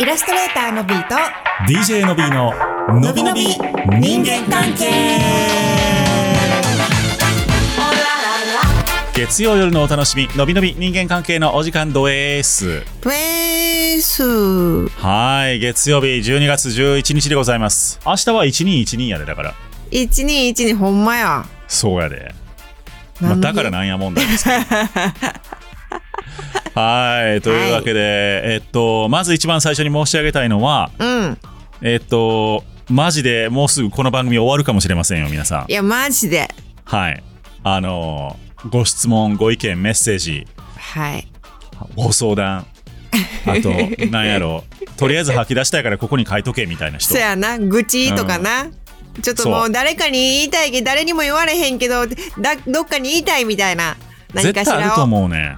イラストレーターのビーと DJ のびーののびのび人間関係。月曜夜のお楽しみのびのび人間関係のお時間です。プレース。はい月曜日12月11日でございます。明日は1212やでだから。121ほんまや。そうやで、まあ、だからなんやもんだですけど はいというわけで、えっとまず一番最初に申し上げたいのはうん。えっとマジでもうすぐこの番組終わるかもしれませんよ皆さん。いやマジで。はい。あのーご質問、ご意見、メッセージ、はい。ご相談、あと、なんやろ。とりあえず吐き出したいからここに書いとけみたいな人。そ。やな。愚痴とかな、ちょっともそう。う誰かに言いたいけど誰にも言われへんけどだどっかに言いたいみたいな。何かし絶対あるとらを思うね。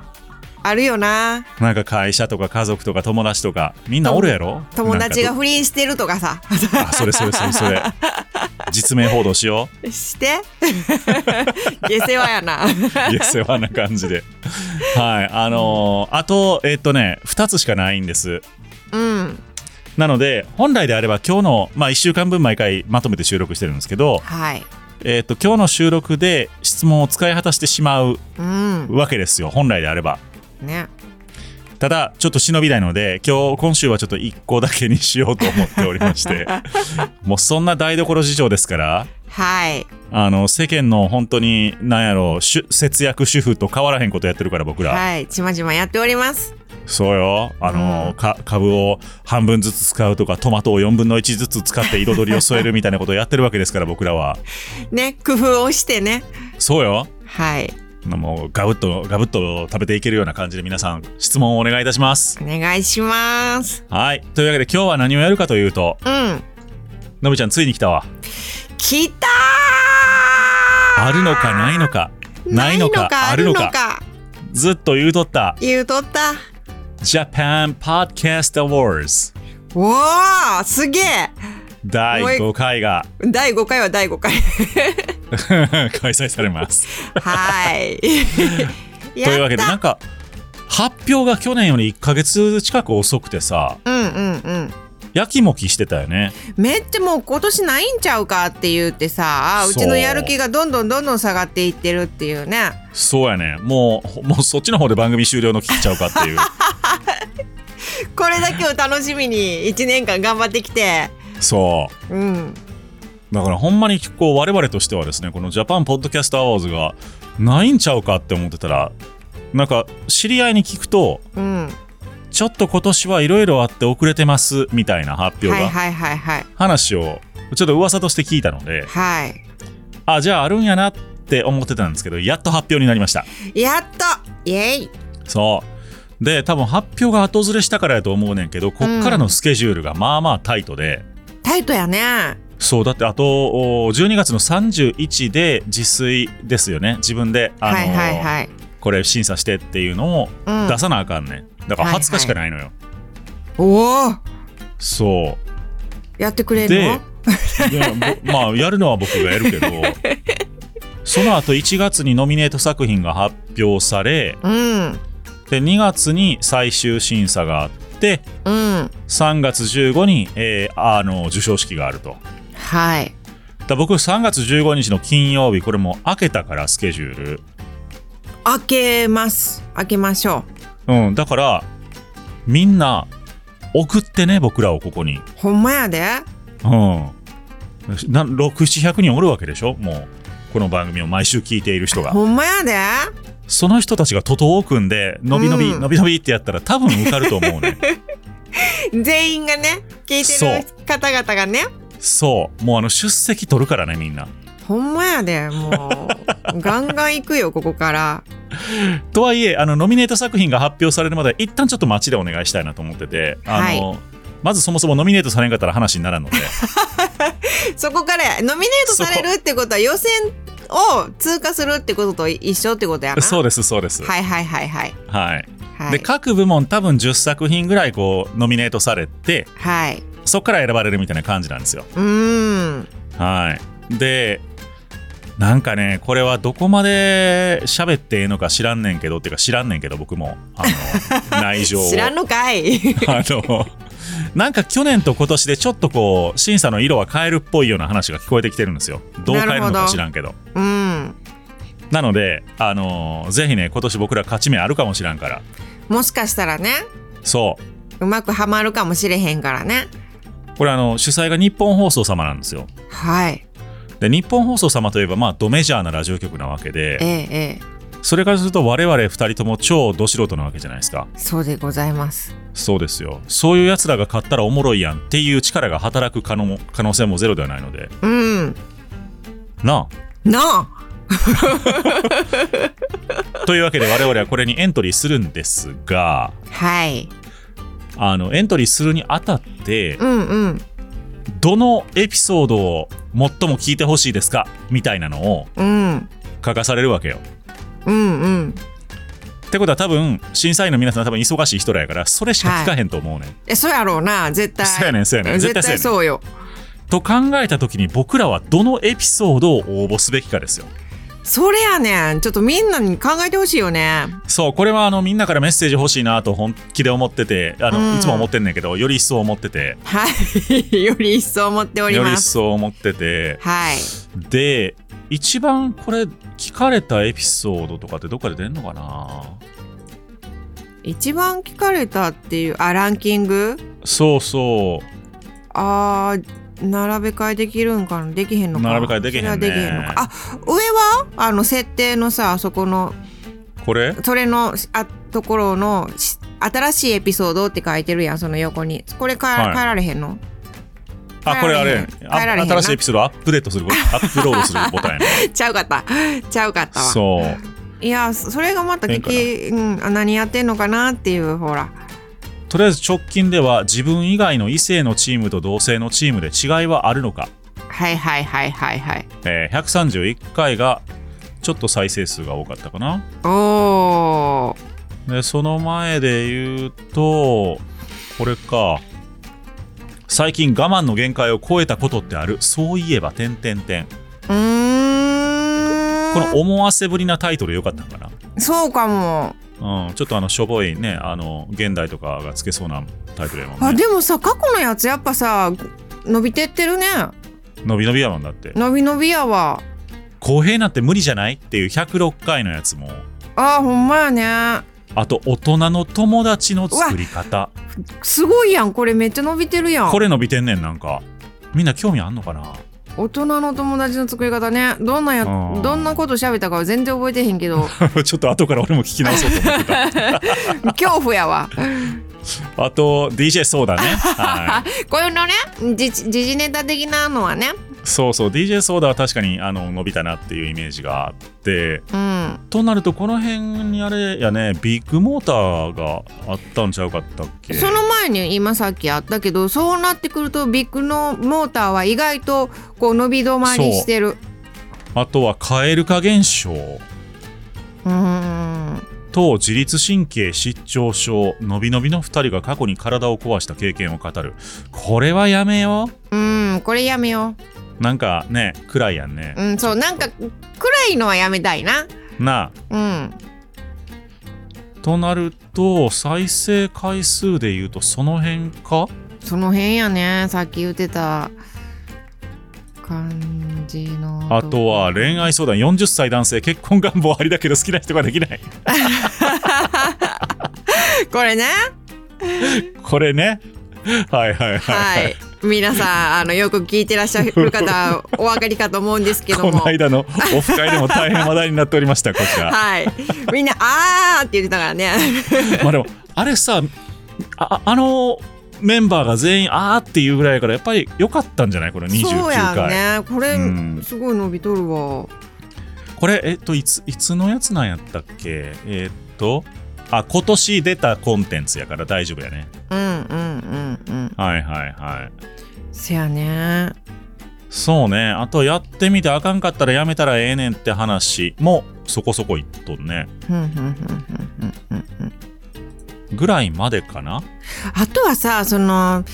あるよななんか会社とか家族とか友達とか、みんなおるやろ？友達が不倫してるとかさどあ、それそれそれそれ。実名報道しよして 下世話やなう。いや、世話な感じで。はい。あのーあと、えっとね、2つしかないんです。うんなので、本来であれば今日の、まあ1週間分毎回まとめて収録してるんですけど、はいえっと今日の収録で質問を使い果たしてしまううんわけですよ本来であればね。ただちょっと忍びないので今日今週はちょっと1個だけにしようと思っておりまして。もうそんな台所事情ですからはい。あの世間の本当に何やろしゅ節約主婦と変わらへんことやってるから僕ら、はい。ちまちまやっております。そうよ。あの、うん。か株を半分ずつ使うとかトマトを4分の1ずつ使って彩りを添えるみたいなことをやってるわけですから僕らは。ね工夫をしてね。そうよ。はいもうガブッとガブッと食べていけるような感じで皆さん質問をお願いいたします。お願いします。はい。というわけで今日は何をやるかというとうん。のびちゃんついに来たわ。来たあるのかないのか？ーないのかあるのか？か。ずっと言うとった。言うとった。Japan Podcast Awards おー！すげえ第5回が。第5回は第5回。開催されます。はい。というわけでなんか発表が去年より1ヶ月近く遅くてさ。うんうんうん。やきもきしてたよね。めっちゃもう今年ないんちゃうかって言ってさうちのやる気がどんどんどんどん下がっていってるっていうね。そうやね。もうもうそっちの方で番組終了の聞いちゃうかっていう。これだけを楽しみに1年間頑張ってきてそう。うん。だからほんまにこう我々としてはですねこのジャパンポッドキャストアワーズがないんちゃうかって思ってたらなんか知り合いに聞くとうん。ちょっと今年はいろいろあって遅れてますみたいな発表が話をちょっと噂として聞いたのではい。あじゃああるんやなって思ってたんですけどやっと発表になりました。やっと。イエイ。そう。で多分発表が後ずれしたからやと思うねんけどこっからのスケジュールがまあまあタイトで、タイトやね。そうだってあとお12月の31で自炊ですよね。自分であの、はいはいはい。これ審査してっていうのをうん。出さなあかんね、ん。だからはいはい。20日しかないのよ、おお。そやってくれうるの まあやるのは僕がやるけど その後1月にノミネート作品が発表されうん。で2月に最終審査があってうん。3月15に、えーあの授賞式があると。はい。だ僕3月15日の金曜日これもう開けたからスケジュール。開けます。開けましょう。ん。だからみんな送ってね僕らをここに。うほんまやで。うん。な6700人おるわけでしょ？もうこの番組を毎週聞いている人が。ほんまやでその人たちが徒党を組んでのびのび、うん。のびのびってやったら多分受かると思うね。全員がね聞いてる方々がね。そう。もうあの出席取るからねみんな。ほんまやでもう。ガンガン行くよここから。とはいえあのノミネート作品が発表されるまで一旦ちょっと待ちでお願いしたいなと思っててあの、まずそもそもノミネートされんかったら話にならんので。そこからや。ノミネートされるってことは予選を通過するってことと一緒ってことやな。そうですそうです。はいはいはいはい。はい、はい。で各部門多分10作品ぐらいこうノミネートされてはい。そこから選ばれるみたいな感じなんですよ。うーん。はい。でなんかねこれはどこまで喋ってええのか知らんねんけどっていうか知らんねんけど僕も。あの 内情を。知らんのかい。あのなんか去年と今年でちょっとこう審査の色は変えるっぽいような話が聞こえてきてるんですよ。どう変えるのか知らんけど。うん。なのであのーぜひね今年僕ら勝ち目あるかもしらんから。もしかしたらね。そう。うまくはまるかもしれへんからね。これあの主催が日本放送様なんですよ。はい。で日本放送様といえばまあドメジャーなラジオ局なわけえでえええそれからすると我々2人とも超ど素人なわけじゃないですか。そうでございます。そうですよ。そういうやつらが勝ったらおもろいやんっていう力が働く可能可能性もゼロではないので。うん。ななあ。あ というわけで我々はこれにエントリーするんですが。はい。あのエントリーするにあたってうんうん。どのエピソードを最も聞いてほしいですか？みたいなのをうん。書かされるわけよ。うんうんってことは多分審査員の皆さん多分忙しい人らやからそれしか聞かへんと思うねん、えそうやろうな。絶対。そうやねんそうやねん。絶絶対対そうやねん。そうよ。と考えた時に僕らはどのエピソードを応募すべきかですよ。それやねん。ちょっとみんなに考えてほしいよね。そうこれはあのみんなからメッセージ欲しいなと本気で思っててあの、うん。いつも思ってんねんけどより一層思ってて。はい。より一層思っておりより一ます層思ってて。はい。で一番これ聞かれたエピソードとかってどっかで出んのかな？一番聞かれたっていうあランキング？そうそう。あー並べ替えできるんかな？できへんのか？並べ替えできへんね。できへんのか？あ上は？あの設定のさあそこのこれ？それのあところのし新しいエピソードって書いてるやんその横に。これ変えられへんの？あこれあれ。新しいエピソードアップデートするボ アップロードするボタンやね。ちゃうかった。ちゃうかったわ。そう。いやそれがまた聞き、うん、あ何やってんのかなっていうほら。とりあえず直近では自分以外の異性のチームと同性のチームで違いはあるのか、はいはいはいはいはい。えー131回がちょっと再生数が多かったかな。おー。でその前で言うとこれか最近我慢の限界を超えたことってある？そういえば点点点うーん。この思わせぶりなタイトルよかったのかそうかも。な、うん、ちょっとあのしょぼいねあの現代とかがつけそうなタイトルやもんね。あでもさ過去のやつやっぱさ伸びてってるね。伸び伸びやもんだって。伸び伸びやわ。公平なんて無理じゃない？っていう106回のやつも。あほんまやねあと大人の友達の作り方。すごいやん。これめっちゃ伸びてるやん。これ伸びてんねんなんか。みんな興味あんのかな？大人の友達の作り方ね。どんなやうん。どんなこと喋ったかは全然覚えてへんけど。ちょっと後から俺も聞き直そうと思ってた。恐怖やわ。あと DJ そうだね。はい。こういうのね時時事ネタ的なのはねそうそう。DJ ソーダは確かにあの伸びたなっていうイメージがあって。うん。となるとこの辺にあれやねビッグモーターがあったんちゃうかったっけ？その前に今さっきあったけどそうなってくるとビッグのモーターは意外とこう伸び止まりしてる。あとは蛙化現象。うーん。と自律神経失調症のびのびの2人が過去に体を壊した経験を語る。これはやめようんこれやめようなんかね暗いやんね。ううんそうなんか暗いのはやめたいな。なあ。うん。となると再生回数で言うとその辺か？その辺やねさっき言ってた感じのあとは恋愛相談。40歳男性結婚願望ありだけど好きな人ができない。これね。これね。はいはいはい、ははいい皆さんあのよく聞いてらっしゃる方お分かりかと思うんですけどこもの間の オフ会でも大変話題になっておりましたこちら。はい。みんなあーって言ってたからね。まあでもあれさああのメンバーが全員あーっていうぐらいやからやっぱり良かったんじゃない？この29そう回やね。これ、うん。すごい伸びとるわ。これえっといついつのやつなんやったっけ？えっとあ今年出たコンテンツやから大丈夫やね。うんうんうんうん。はいはいはい。せやね。そうね。あとやってみてあかんかったらやめたらええねんって話。もそこそこ言っとんね。ふんふんふんふんふんふんふん。ぐらいまでかな。あとはさその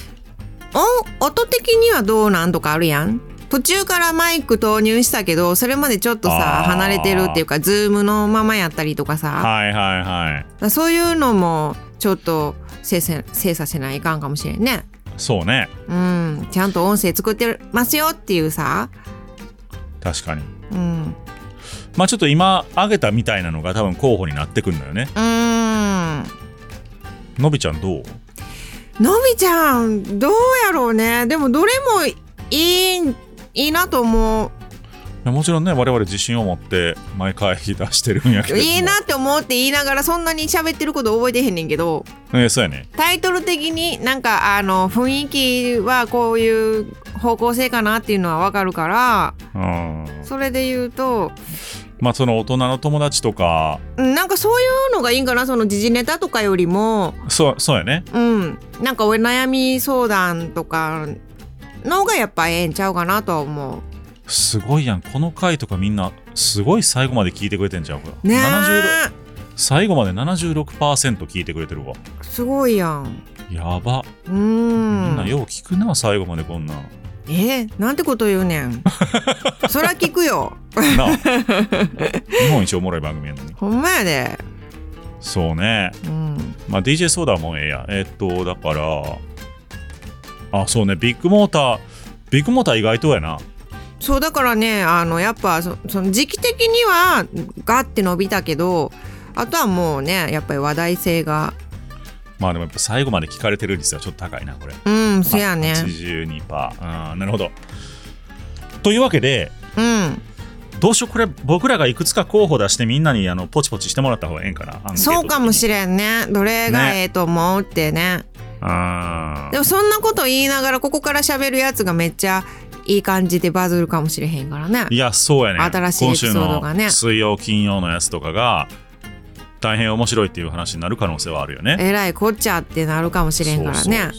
音音的にはどうなんとかあるやん途中からマイク投入したけどそれまでちょっとさ離れてるっていうかズームのままやったりとかさ、はいはいはい。そういうのもちょっと精査精査せないかんかもしれんね。そうね。うん。ちゃんと音声作ってますよっていうさ。確かに。うん。まあちょっと今挙げたみたいなのが多分候補になってくるのよね。うーん。のびちゃんどう？のびちゃんどうやろうね。でもどれもいいいいなと思う。もちろんね我々自信を持って毎回出してるんやけども。いいなって思って言いながらそんなに喋ってること覚えてへんねんけど。えそうやね。タイトル的になんかあの雰囲気はこういう方向性かなっていうのはわかるから。うん。それで言うと。まあその大人の友達とか。うんなんかそういうのがいいんかなその時事ネタとかよりも。そうそうやね。うん。なんかお悩み相談とかのがやっぱええんちゃうかなとは思う。すごいやんこの回とかみんなすごい最後まで聞いてくれてんじゃんこれね76最後まで76%聞いてくれてるわえすごいやん。やばうーみんんなよう聞くな最後までこんなんえなんてこと言うねん。そりゃ聞くよ。日本一おもろい番組やのにほんまやで。そうねうん。まあ DJ ソーダもええやえっとだからあそうね。ビッグモータービッグモーター意外とやな。そうだからねあのやっぱそその時期的にはガッて伸びたけどあとはもうねやっぱり話題性が。まあでもやっぱ最後まで聞かれてる率はちょっと高いなこれ。うんそやね。82%うんなるほど。というわけでうん。どうしようこれ僕らがいくつか候補出してみんなにあのポチポチしてもらった方がええんかなそうかもしれんね。どれがええと思うってね。あーでもそんなこと言いながらここから喋るやつがめっちゃいい感じでバズるかもしれへんからね。いやそうやね新しいエピソードがね。水曜金曜のやつとかが大変面白いっていう話になる可能性はあるよね。えらいこっちゃってなるかもしれんからね。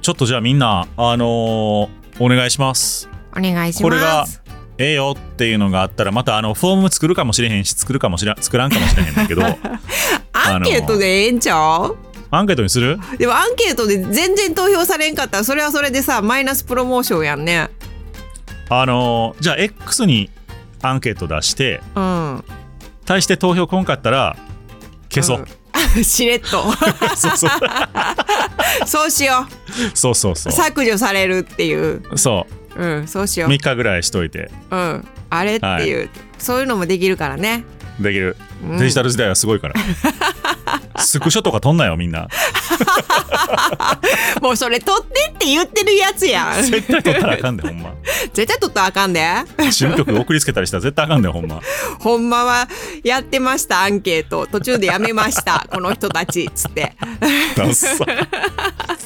ちょっとじゃあみんなあのーお願いします。お願いしこれがますええよっていうのがあったらまたあのフォーム作るかもしれへんし作るかもしれ作らんかもしれへんけど。アンケートでええんちゃう？アンケートにする？でもアンケートで全然投票されんかったらそれはそれでさマイナスプロモーションやんね。あのーじゃあ X にアンケート出してうん。対して投票こんかったら消そう、うん。しれっと。そうそう。そうしよそうそうそう。う削除されるっていう。そう。んそうしうよう。3日ぐらいしといて。うん。あれっていう、そういうのもできるからね。できる。うん。デジタル時代はすごいから、スクショとか撮んなよみんな。もうそれ取ってって言ってるやつやん。絶対撮ったらあかんでほんま。絶対取ったらあかんで。事務局送りつけたりしたら絶対あかんでほんま。ほんまはやってましたアンケート。途中でやめました この人たちっつって。ダッサい。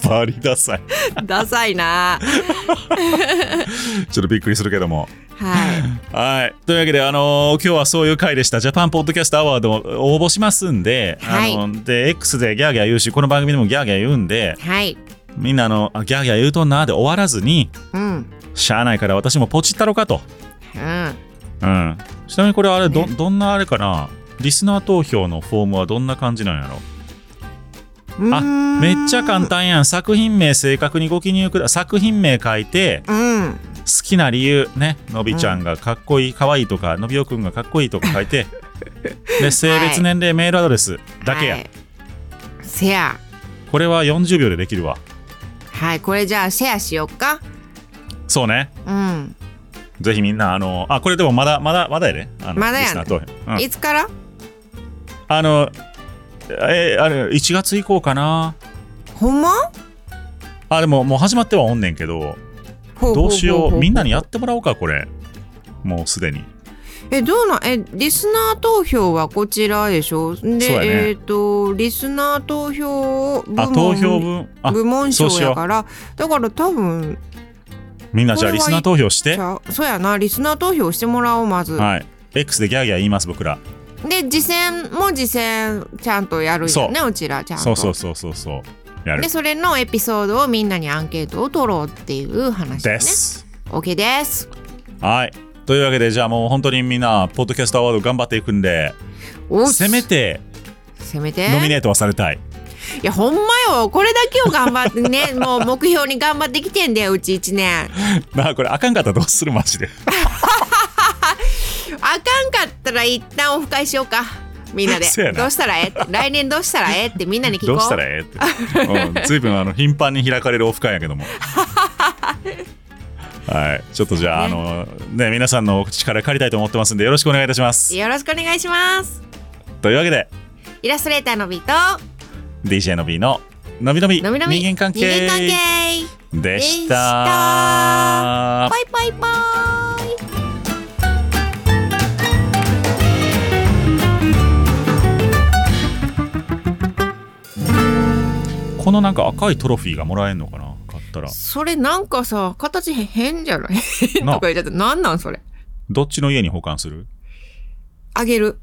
バリダサい。ダサいな。ちょっとびっくりするけどもはい。はい。というわけで、あのー今日はそういう回でした。ジャパンポッドキャストアワードを応募しますんで、はい。あので、X でギャーギャー言うし、この番組でもギャーギャー言うんで、はい。みんなあの、あギャーギャー言うとんなーで終わらずに、うん。しゃあないから私もポチったろかと。うん。うん。ちなみにこれあれ、ど、どんなあれかな？リスナー投票のフォームはどんな感じなんやろ？あ、めっちゃ簡単やん。作品名正確にご記入くだ作品名書いて、うん好きな理由ねのびちゃんがかっこいい、かわいいとかのびおくんがかっこいいとか書いてで性別、年齢メールアドレスだけや、はい。せや。これは40秒でできるわ。はいこれじゃあシェアしよっか？そうね。うん。ぜひみんなあのあこれでもまだまだまだやで、あのまだやリスナー投票うん。いつから？あのえあれ1月以降かな。ほんま？あでももう始まってはおんねんけど。ほどうしよう。みんなにやっってもらおうかこれ。もうすでに。えどうなんえリスナー投票はこちらでしょ？で、ね。えっ、とリスナー投票部門あ投票分あ部門賞やから。だから多分みんなじゃあリスナー投票して？そうやなリスナー投票してもらおうまず、はい。X でギャーギャー言います僕ら。で次戦も次戦ちゃんとやるよねうちらちゃんと。そうそうそうそうそうでそれのエピソードをみんなにアンケートを取ろうっていう話ね。です。OK です。はい。というわけで、じゃあもう本当にみんな、ポッドキャストアワード頑張っていくんで、せめてせめて。ノミネートはされたい。いやほんまよ。これだけを頑張ってね もう目標に頑張ってきてんだようち1年。なあ、これあかんかったらどうするマジで。あかんかったら一旦オフ会しようかみんなで。どうしたらええ？って来年どうしたらええってみんなに聞こう。どうしたらええって。うん、ずいぶんあの頻繁に開かれるオフ会やけども。はい、ちょっとじゃあ、あのね、皆さんのお力借りたいと思ってますんで、よろしくお願いいたします。よろしくお願いします。というわけで、イラストレーターのビーと。DJ の B ののびのび。のびのび。人間関係。でした。バイバイバイこのなんか赤いトロフィーがもらえんのかな？買ったら。それなんかさ形変じゃない？とか言っちゃってなんなんそれ？どっちの家に保管する？あげる